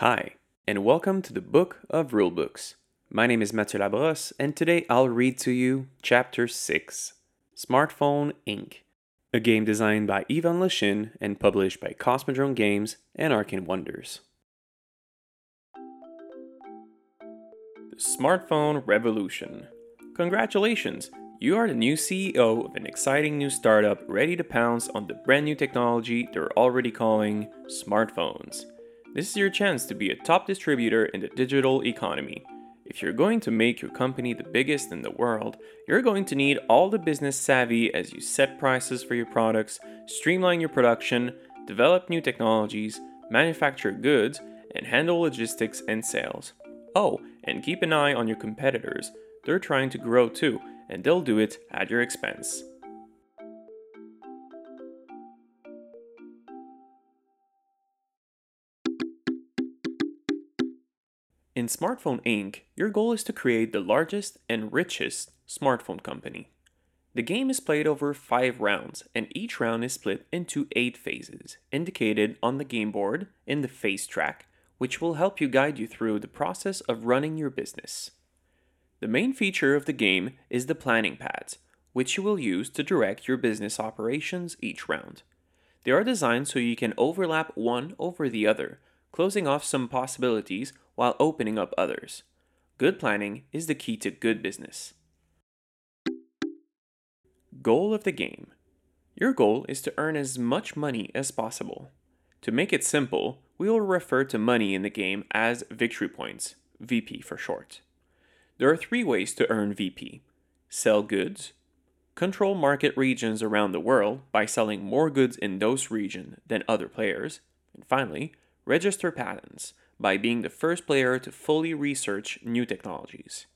Hi, and welcome to the Book of Rulebooks. My name is Mathieu Labrosse, and today I'll read to you Chapter 6 Smartphone Inc., a game designed by Ivan Lashin and published by Cosmodrome Games and Arcane Wonders. The Smartphone Revolution. Congratulations! You are the new CEO of an exciting new startup ready to pounce on the brand new technology they're already calling smartphones. This is your chance to be a top distributor in the digital economy. If you're going to make your company the biggest in the world, you're going to need all the business savvy as you set prices for your products, streamline your production, develop new technologies, manufacture goods, and handle logistics and sales. Oh, and keep an eye on your competitors. They're trying to grow too, and they'll do it at your expense. In Smartphone Inc., your goal is to create the largest and richest smartphone company. The game is played over five rounds, and each round is split into eight phases, indicated on the game board in the phase track, which will help you guide you through the process of running your business. The main feature of the game is the planning pads, which you will use to direct your business operations each round. They are designed so you can overlap one over the other, closing off some possibilities while opening up others. Good planning is the key to good business. Goal of the game Your goal is to earn as much money as possible. To make it simple, we will refer to money in the game as victory points, VP for short. There are three ways to earn VP sell goods, control market regions around the world by selling more goods in those regions than other players, and finally, register patents by being the first player to fully research new technologies.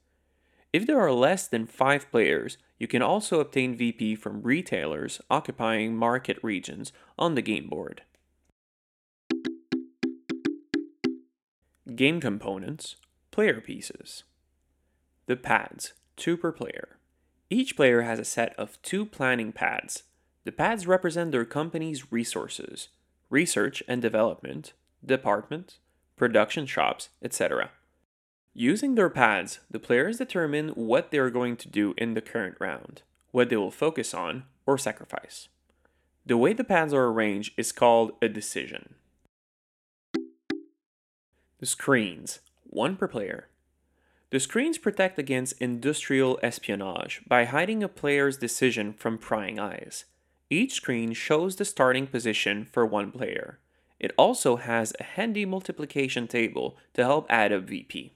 If there are less than five players, you can also obtain VP from retailers occupying market regions on the game board. Game components, player pieces. The pads, two per player. Each player has a set of two planning pads. The pads represent their company's resources, research and development, department, production shops, etc. Using their pads, the players determine what they are going to do in the current round, what they will focus on or sacrifice. The way the pads are arranged is called a decision. The screens, one per player. The screens protect against industrial espionage by hiding a player's decision from prying eyes. Each screen shows the starting position for one player. It also has a handy multiplication table to help add up VP.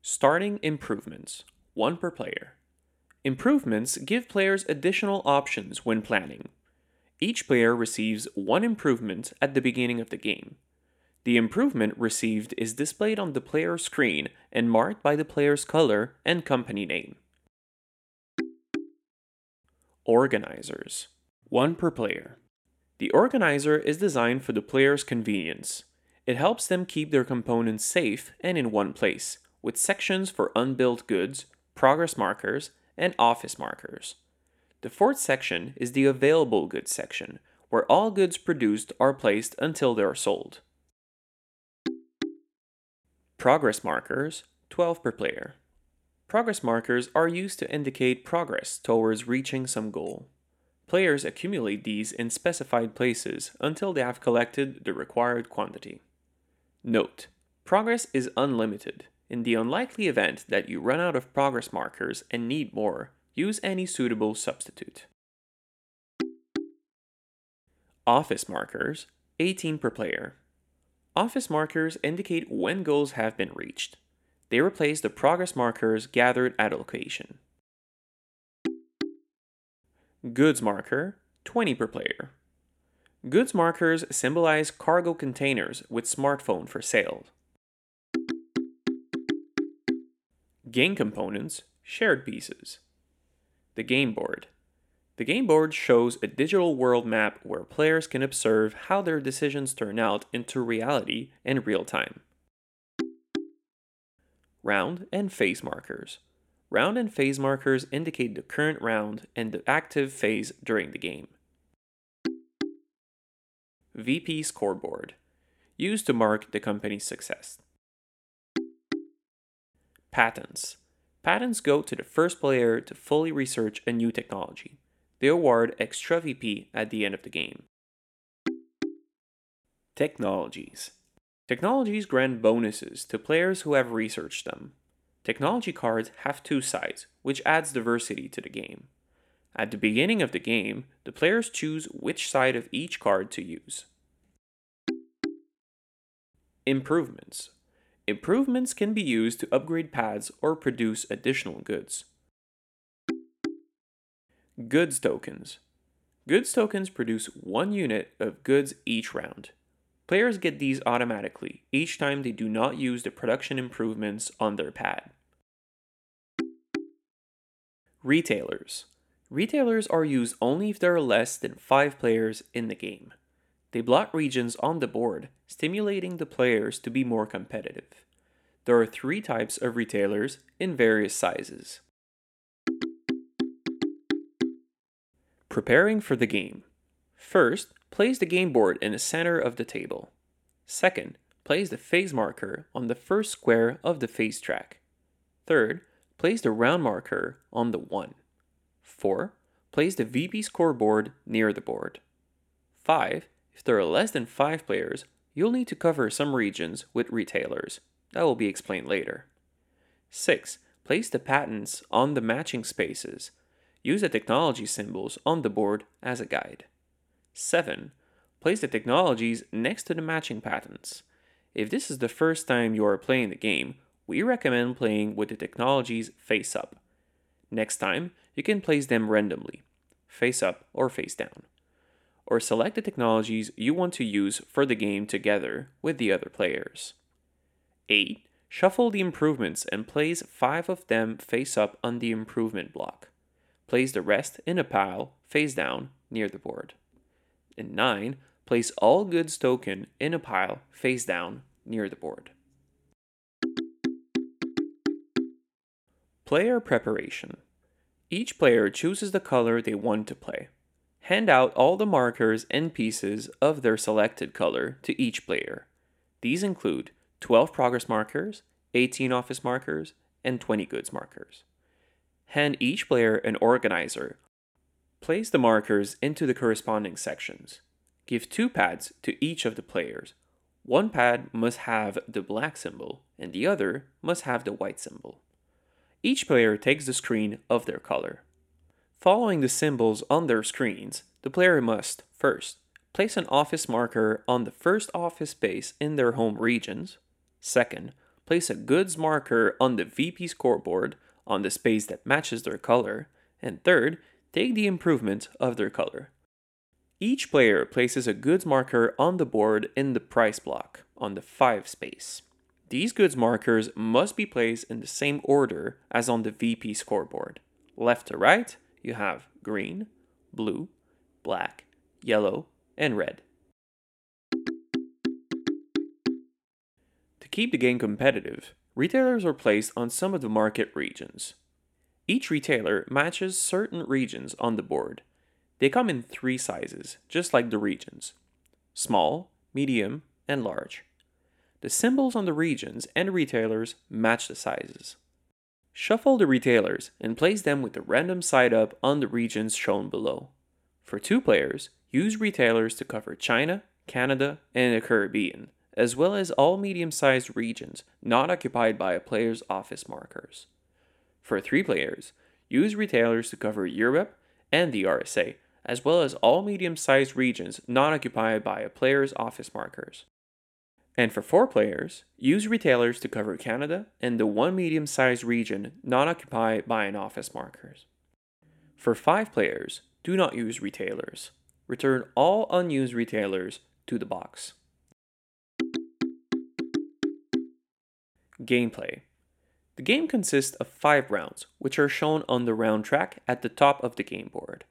Starting improvements, one per player. Improvements give players additional options when planning. Each player receives one improvement at the beginning of the game. The improvement received is displayed on the player screen and marked by the player's color and company name. Organizers, one per player. The organizer is designed for the player's convenience. It helps them keep their components safe and in one place, with sections for unbuilt goods, progress markers, and office markers. The fourth section is the available goods section, where all goods produced are placed until they are sold. Progress markers, 12 per player. Progress markers are used to indicate progress towards reaching some goal. Players accumulate these in specified places until they have collected the required quantity. Note, progress is unlimited. In the unlikely event that you run out of progress markers and need more, use any suitable substitute. Office markers, 18 per player. Office markers indicate when goals have been reached. They replace the progress markers gathered at a location. Goods marker, 20 per player. Goods markers symbolize cargo containers with smartphone for sale. Game components, shared pieces. The game board. The game board shows a digital world map where players can observe how their decisions turn out into reality in real time. Round and phase markers. Round and phase markers indicate the current round and the active phase during the game. VP Scoreboard. used to mark the company's success. Patents. Patents go to the first player to fully research a new technology. They award extra VP at the end of the game. Technologies. Technologies grant bonuses to players who have researched them. Technology cards have two sides, which adds diversity to the game. At the beginning of the game, the players choose which side of each card to use. Improvements. Improvements can be used to upgrade pads or produce additional goods. Goods tokens. Goods tokens produce one unit of goods each round. Players get these automatically each time they do not use the production improvements on their pad. Retailers. Retailers are used only if there are less than 5 players in the game. They block regions on the board, stimulating the players to be more competitive. There are three types of retailers in various sizes. Preparing for the game. First, place the game board in the center of the table. Second, place the phase marker on the first square of the phase track. Third, place the round marker on the 1. 4. Place the VP scoreboard near the board. 5. If there are less than 5 players, you'll need to cover some regions with retailers. That will be explained later. 6. Place the patents on the matching spaces. Use the technology symbols on the board as a guide. 7. Place the technologies next to the matching patents. If this is the first time you are playing the game, we recommend playing with the technologies face up. Next time, you can place them randomly, face up or face down. Or select the technologies you want to use for the game together with the other players. 8. Shuffle the improvements and place 5 of them face up on the improvement block. Place the rest in a pile face down near the board. And 9. Place all goods token in a pile face down near the board. Player preparation. Each player chooses the color they want to play. Hand out all the markers and pieces of their selected color to each player. These include 12 progress markers, 18 office markers, and 20 goods markers. Hand each player an organizer. Place the markers into the corresponding sections. Give two pads to each of the players. One pad must have the black symbol, and the other must have the white symbol. Each player takes the screen of their color. Following the symbols on their screens, the player must, first, place an office marker on the first office space in their home regions. Second, place a goods marker on the VP scoreboard on the space that matches their color. And third, take the improvement of their color. Each player places a goods marker on the board in the price block on the 5 space. These goods markers must be placed in the same order as on the VP scoreboard. Left to right, you have green, blue, black, yellow, and red. To keep the game competitive, retailers are placed on some of the market regions. Each retailer matches certain regions on the board. They come in three sizes, just like the regions small, medium, and large. The symbols on the regions and retailers match the sizes. Shuffle the retailers and place them with the random side up on the regions shown below. For two players, use retailers to cover China, Canada, and the Caribbean, as well as all medium sized regions not occupied by a player's office markers. For three players, use retailers to cover Europe and the RSA, as well as all medium sized regions not occupied by a player's office markers. And for four players, use retailers to cover Canada and the one medium sized region not occupied by an office markers. For five players, do not use retailers. Return all unused retailers to the box. Gameplay The game consists of five rounds, which are shown on the round track at the top of the game board.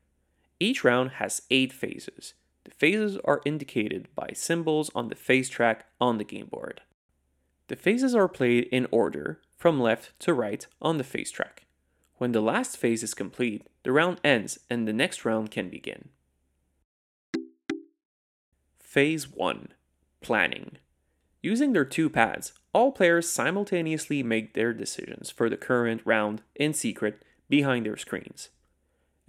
Each round has eight phases the phases are indicated by symbols on the phase track on the game board. The phases are played in order from left to right on the phase track. When the last phase is complete, the round ends and the next round can begin. Phase 1 Planning Using their two pads, all players simultaneously make their decisions for the current round in secret behind their screens.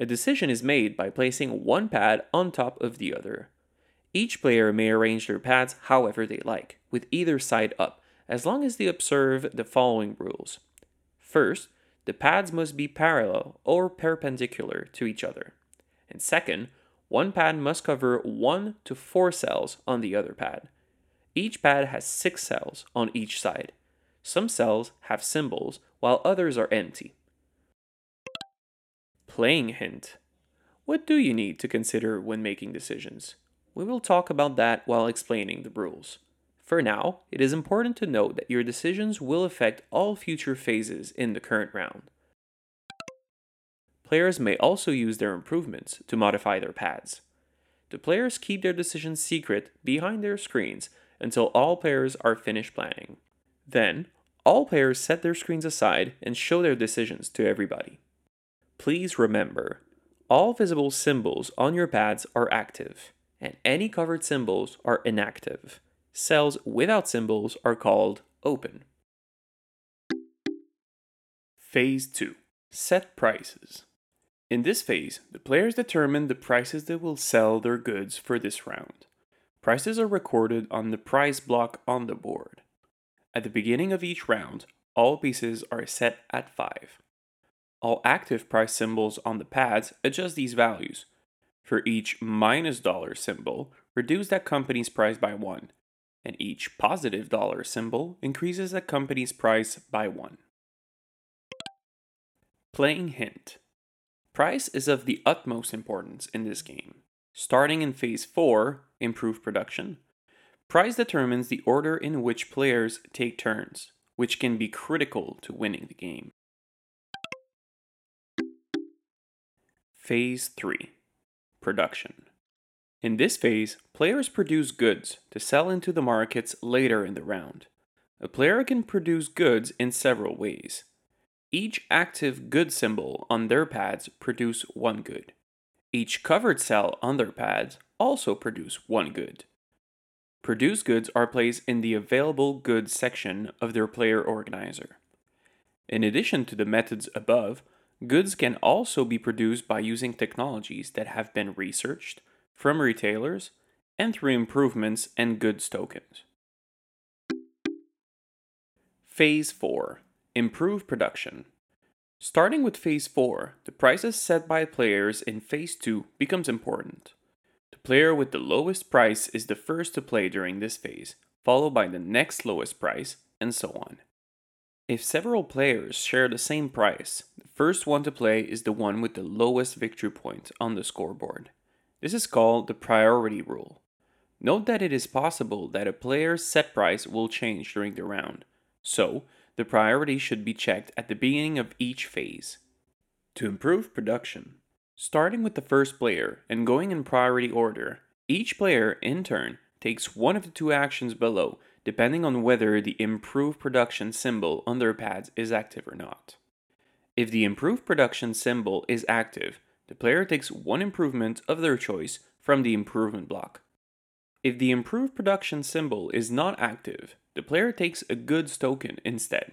A decision is made by placing one pad on top of the other. Each player may arrange their pads however they like, with either side up, as long as they observe the following rules. First, the pads must be parallel or perpendicular to each other. And second, one pad must cover one to four cells on the other pad. Each pad has six cells on each side. Some cells have symbols, while others are empty. Playing hint. What do you need to consider when making decisions? We will talk about that while explaining the rules. For now, it is important to note that your decisions will affect all future phases in the current round. Players may also use their improvements to modify their pads. The players keep their decisions secret behind their screens until all players are finished planning. Then, all players set their screens aside and show their decisions to everybody. Please remember, all visible symbols on your pads are active, and any covered symbols are inactive. Cells without symbols are called open. Phase 2 Set prices. In this phase, the players determine the prices they will sell their goods for this round. Prices are recorded on the price block on the board. At the beginning of each round, all pieces are set at 5. All active price symbols on the pads adjust these values. For each minus dollar symbol, reduce that company's price by 1, and each positive dollar symbol increases that company's price by 1. Playing hint. Price is of the utmost importance in this game. Starting in phase 4, improve production, price determines the order in which players take turns, which can be critical to winning the game. Phase 3 Production In this phase, players produce goods to sell into the markets later in the round. A player can produce goods in several ways. Each active good symbol on their pads produce one good. Each covered cell on their pads also produce one good. Produced goods are placed in the available goods section of their player organizer. In addition to the methods above, goods can also be produced by using technologies that have been researched from retailers and through improvements and goods tokens. Phase 4 Improve production. Starting with phase 4, the prices set by players in phase 2 becomes important. Player with the lowest price is the first to play during this phase, followed by the next lowest price, and so on. If several players share the same price, the first one to play is the one with the lowest victory point on the scoreboard. This is called the priority rule. Note that it is possible that a player's set price will change during the round, so the priority should be checked at the beginning of each phase. To improve production, starting with the first player and going in priority order, each player in turn takes one of the two actions below depending on whether the improve production symbol on their pads is active or not. If the improve production symbol is active, the player takes one improvement of their choice from the improvement block. If the improve production symbol is not active, the player takes a goods token instead.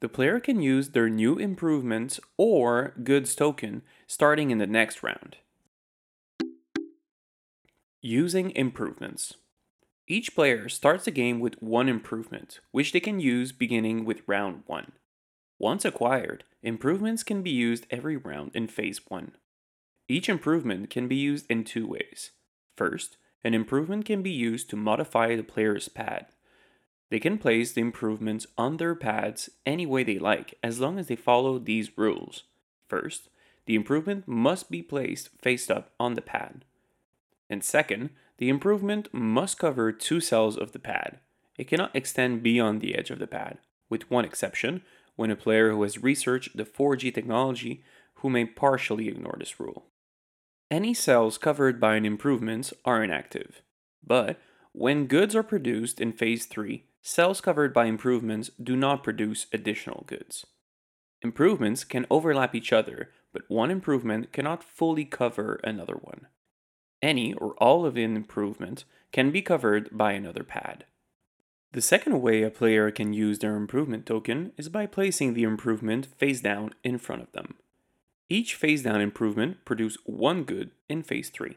The player can use their new improvements or goods token starting in the next round. Using improvements. Each player starts the game with one improvement, which they can use beginning with round 1. Once acquired, improvements can be used every round in phase 1. Each improvement can be used in two ways. First, an improvement can be used to modify the player's pad. They can place the improvements on their pads any way they like as long as they follow these rules. First, the improvement must be placed face up on the pad. And second, the improvement must cover two cells of the pad. It cannot extend beyond the edge of the pad, with one exception when a player who has researched the 4G technology who may partially ignore this rule. Any cells covered by an improvement are inactive, but when goods are produced in phase 3, cells covered by improvements do not produce additional goods. Improvements can overlap each other, but one improvement cannot fully cover another one. Any or all of an improvement can be covered by another pad. The second way a player can use their improvement token is by placing the improvement face down in front of them. Each face down improvement produces one good in phase 3.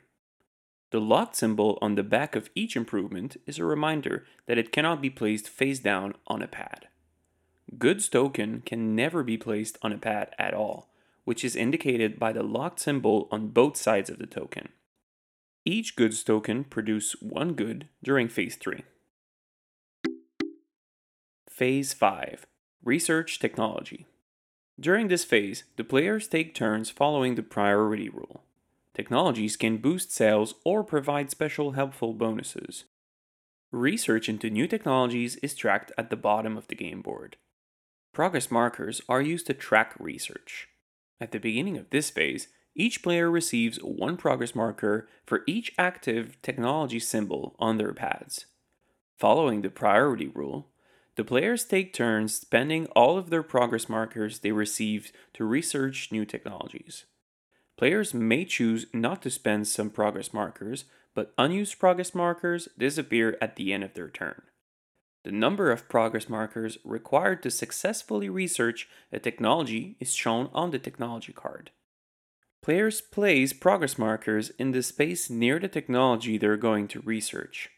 The locked symbol on the back of each improvement is a reminder that it cannot be placed face down on a pad. Goods token can never be placed on a pad at all, which is indicated by the locked symbol on both sides of the token. Each goods token produces one good during phase 3. Phase 5 Research Technology During this phase, the players take turns following the priority rule. Technologies can boost sales or provide special helpful bonuses. Research into new technologies is tracked at the bottom of the game board. Progress markers are used to track research. At the beginning of this phase, each player receives one progress marker for each active technology symbol on their pads. Following the priority rule, the players take turns spending all of their progress markers they received to research new technologies. Players may choose not to spend some progress markers, but unused progress markers disappear at the end of their turn. The number of progress markers required to successfully research a technology is shown on the technology card. Players place progress markers in the space near the technology they're going to research.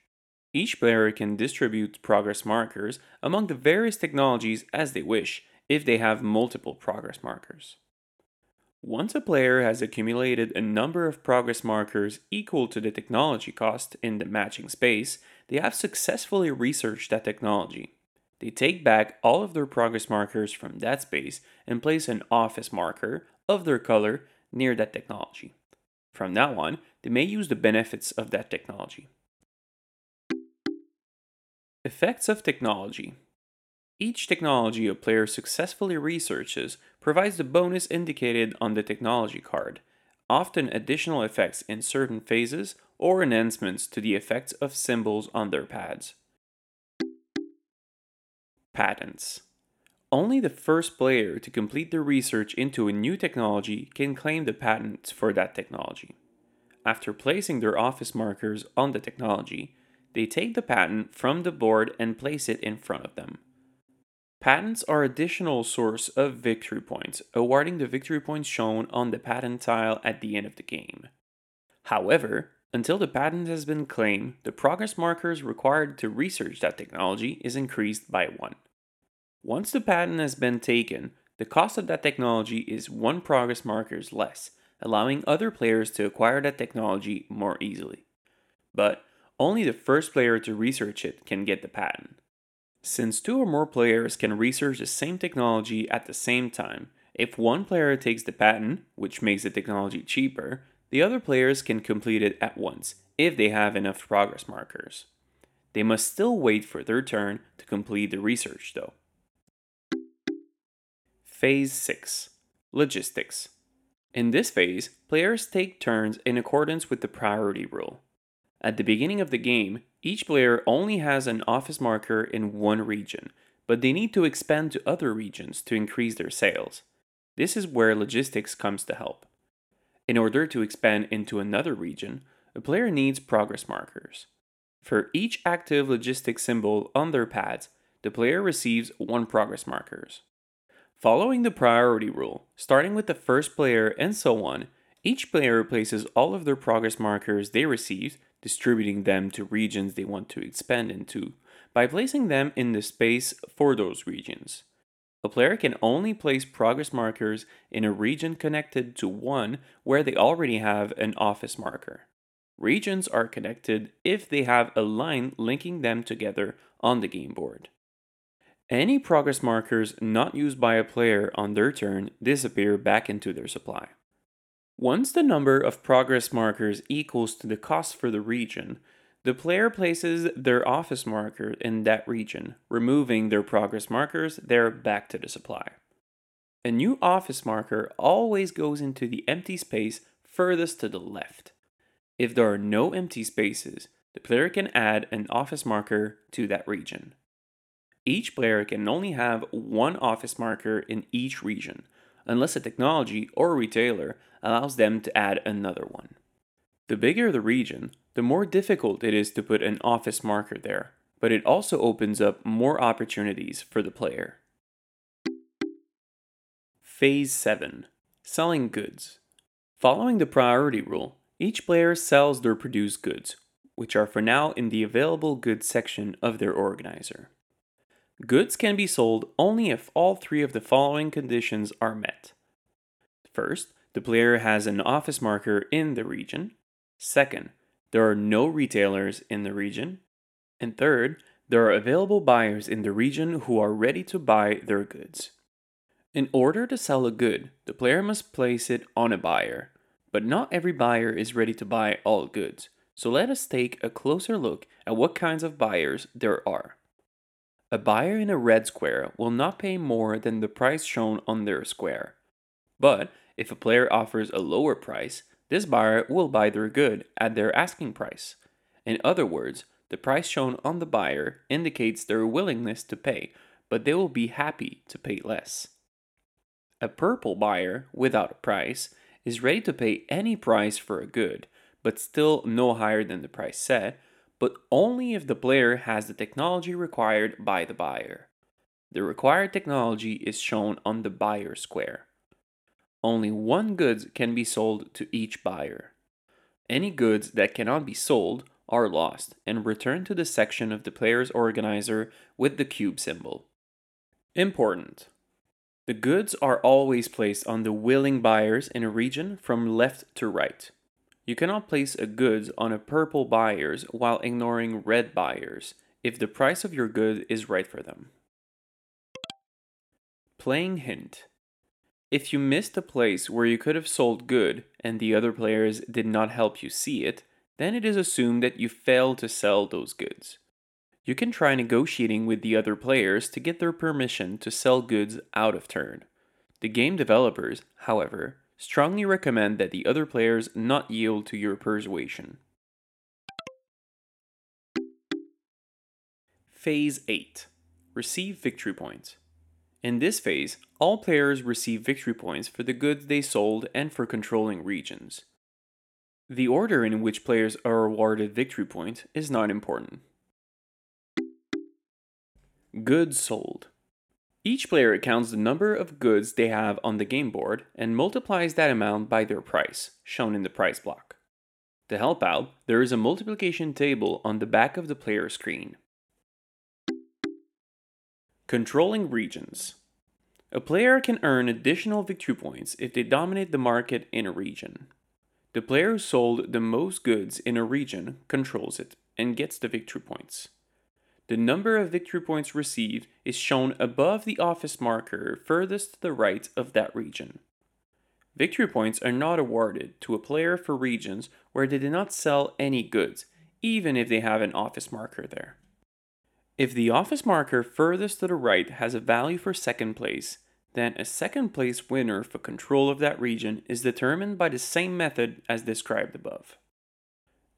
Each player can distribute progress markers among the various technologies as they wish if they have multiple progress markers. Once a player has accumulated a number of progress markers equal to the technology cost in the matching space, they have successfully researched that technology. They take back all of their progress markers from that space and place an office marker of their color near that technology. From now on, they may use the benefits of that technology. Effects of technology. Each technology a player successfully researches provides the bonus indicated on the technology card, often additional effects in certain phases or enhancements to the effects of symbols on their pads. Patents. Only the first player to complete the research into a new technology can claim the patent for that technology. After placing their office markers on the technology, they take the patent from the board and place it in front of them. Patents are additional source of victory points, awarding the victory points shown on the patent tile at the end of the game. However, until the patent has been claimed, the progress markers required to research that technology is increased by 1. Once the patent has been taken, the cost of that technology is 1 progress markers less, allowing other players to acquire that technology more easily. But only the first player to research it can get the patent. Since two or more players can research the same technology at the same time, if one player takes the patent, which makes the technology cheaper, the other players can complete it at once if they have enough progress markers. They must still wait for their turn to complete the research, though. Phase 6 Logistics. In this phase, players take turns in accordance with the priority rule. At the beginning of the game, each player only has an office marker in one region, but they need to expand to other regions to increase their sales. This is where logistics comes to help. In order to expand into another region, a player needs progress markers. For each active logistics symbol on their pads, the player receives one progress markers. Following the priority rule, starting with the first player and so on, each player places all of their progress markers they received distributing them to regions they want to expand into by placing them in the space for those regions. A player can only place progress markers in a region connected to one where they already have an office marker. Regions are connected if they have a line linking them together on the game board. Any progress markers not used by a player on their turn disappear back into their supply. Once the number of progress markers equals to the cost for the region, the player places their office marker in that region, removing their progress markers there back to the supply. A new office marker always goes into the empty space furthest to the left. If there are no empty spaces, the player can add an office marker to that region. Each player can only have one office marker in each region, unless a technology or retailer allows them to add another one. The bigger the region, the more difficult it is to put an office marker there, but it also opens up more opportunities for the player. Phase 7 Selling Goods. Following the priority rule, each player sells their produced goods, which are for now in the available goods section of their organizer. Goods can be sold only if all three of the following conditions are met. First, the player has an office marker in the region. Second, there are no retailers in the region. And third, there are available buyers in the region who are ready to buy their goods. In order to sell a good, the player must place it on a buyer, but not every buyer is ready to buy all goods. So let us take a closer look at what kinds of buyers there are. A buyer in a red square will not pay more than the price shown on their square. But if a player offers a lower price, this buyer will buy their good at their asking price. In other words, the price shown on the buyer indicates their willingness to pay, but they will be happy to pay less. A purple buyer, without a price, is ready to pay any price for a good, but still no higher than the price set, but only if the player has the technology required by the buyer. The required technology is shown on the buyer square. Only one goods can be sold to each buyer. Any goods that cannot be sold are lost and returned to the section of the player's organizer with the cube symbol. Important. The goods are always placed on the willing buyers in a region from left to right. You cannot place a goods on a purple buyers while ignoring red buyers if the price of your good is right for them. Playing hint. If you missed a place where you could have sold good and the other players did not help you see it, then it is assumed that you failed to sell those goods. You can try negotiating with the other players to get their permission to sell goods out of turn. The game developers, however, strongly recommend that the other players not yield to your persuasion. Phase 8 Receive Victory Points. In this phase, all players receive victory points for the goods they sold and for controlling regions. The order in which players are awarded victory points is not important. Goods sold. Each player counts the number of goods they have on the game board and multiplies that amount by their price, shown in the price block. To help out, there is a multiplication table on the back of the player screen. Controlling regions. A player can earn additional victory points if they dominate the market in a region. The player who sold the most goods in a region controls it and gets the victory points. The number of victory points received is shown above the office marker furthest to the right of that region. Victory points are not awarded to a player for regions where they did not sell any goods, even if they have an office marker there. If the office marker furthest to the right has a value for second place, then a second place winner for control of that region is determined by the same method as described above.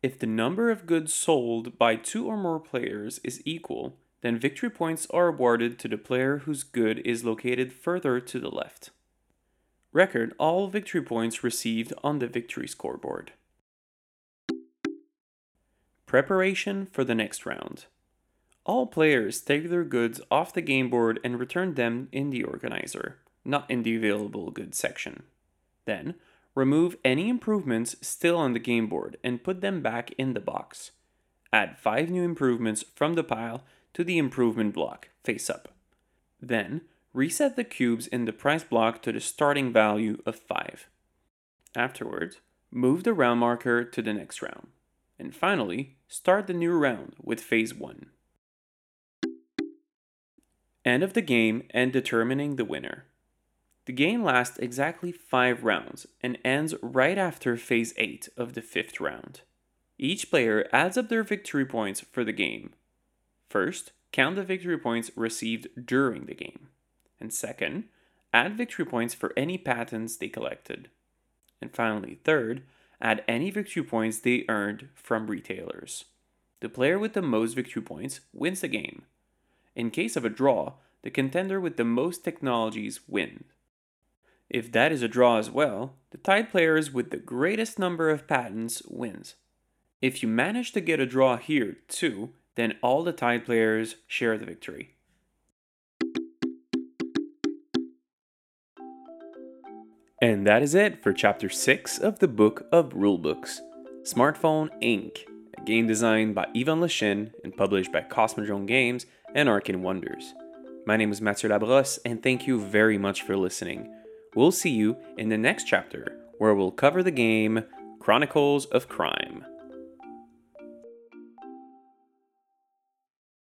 If the number of goods sold by two or more players is equal, then victory points are awarded to the player whose good is located further to the left. Record all victory points received on the victory scoreboard. Preparation for the next round. All players take their goods off the game board and return them in the organizer, not in the available goods section. Then, Remove any improvements still on the game board and put them back in the box. Add 5 new improvements from the pile to the improvement block, face up. Then, reset the cubes in the price block to the starting value of 5. Afterwards, move the round marker to the next round. And finally, start the new round with phase 1. End of the game and determining the winner. The game lasts exactly 5 rounds and ends right after phase 8 of the 5th round. Each player adds up their victory points for the game. First, count the victory points received during the game. And second, add victory points for any patents they collected. And finally, third, add any victory points they earned from retailers. The player with the most victory points wins the game. In case of a draw, the contender with the most technologies wins. If that is a draw as well, the tied players with the greatest number of patents wins. If you manage to get a draw here too, then all the tied players share the victory. And that is it for chapter 6 of the Book of Rulebooks Smartphone Inc., a game designed by Ivan Le and published by Cosmodrome Games and Arcane Wonders. My name is Mathieu Labrosse, and thank you very much for listening. We'll see you in the next chapter, where we'll cover the game Chronicles of Crime.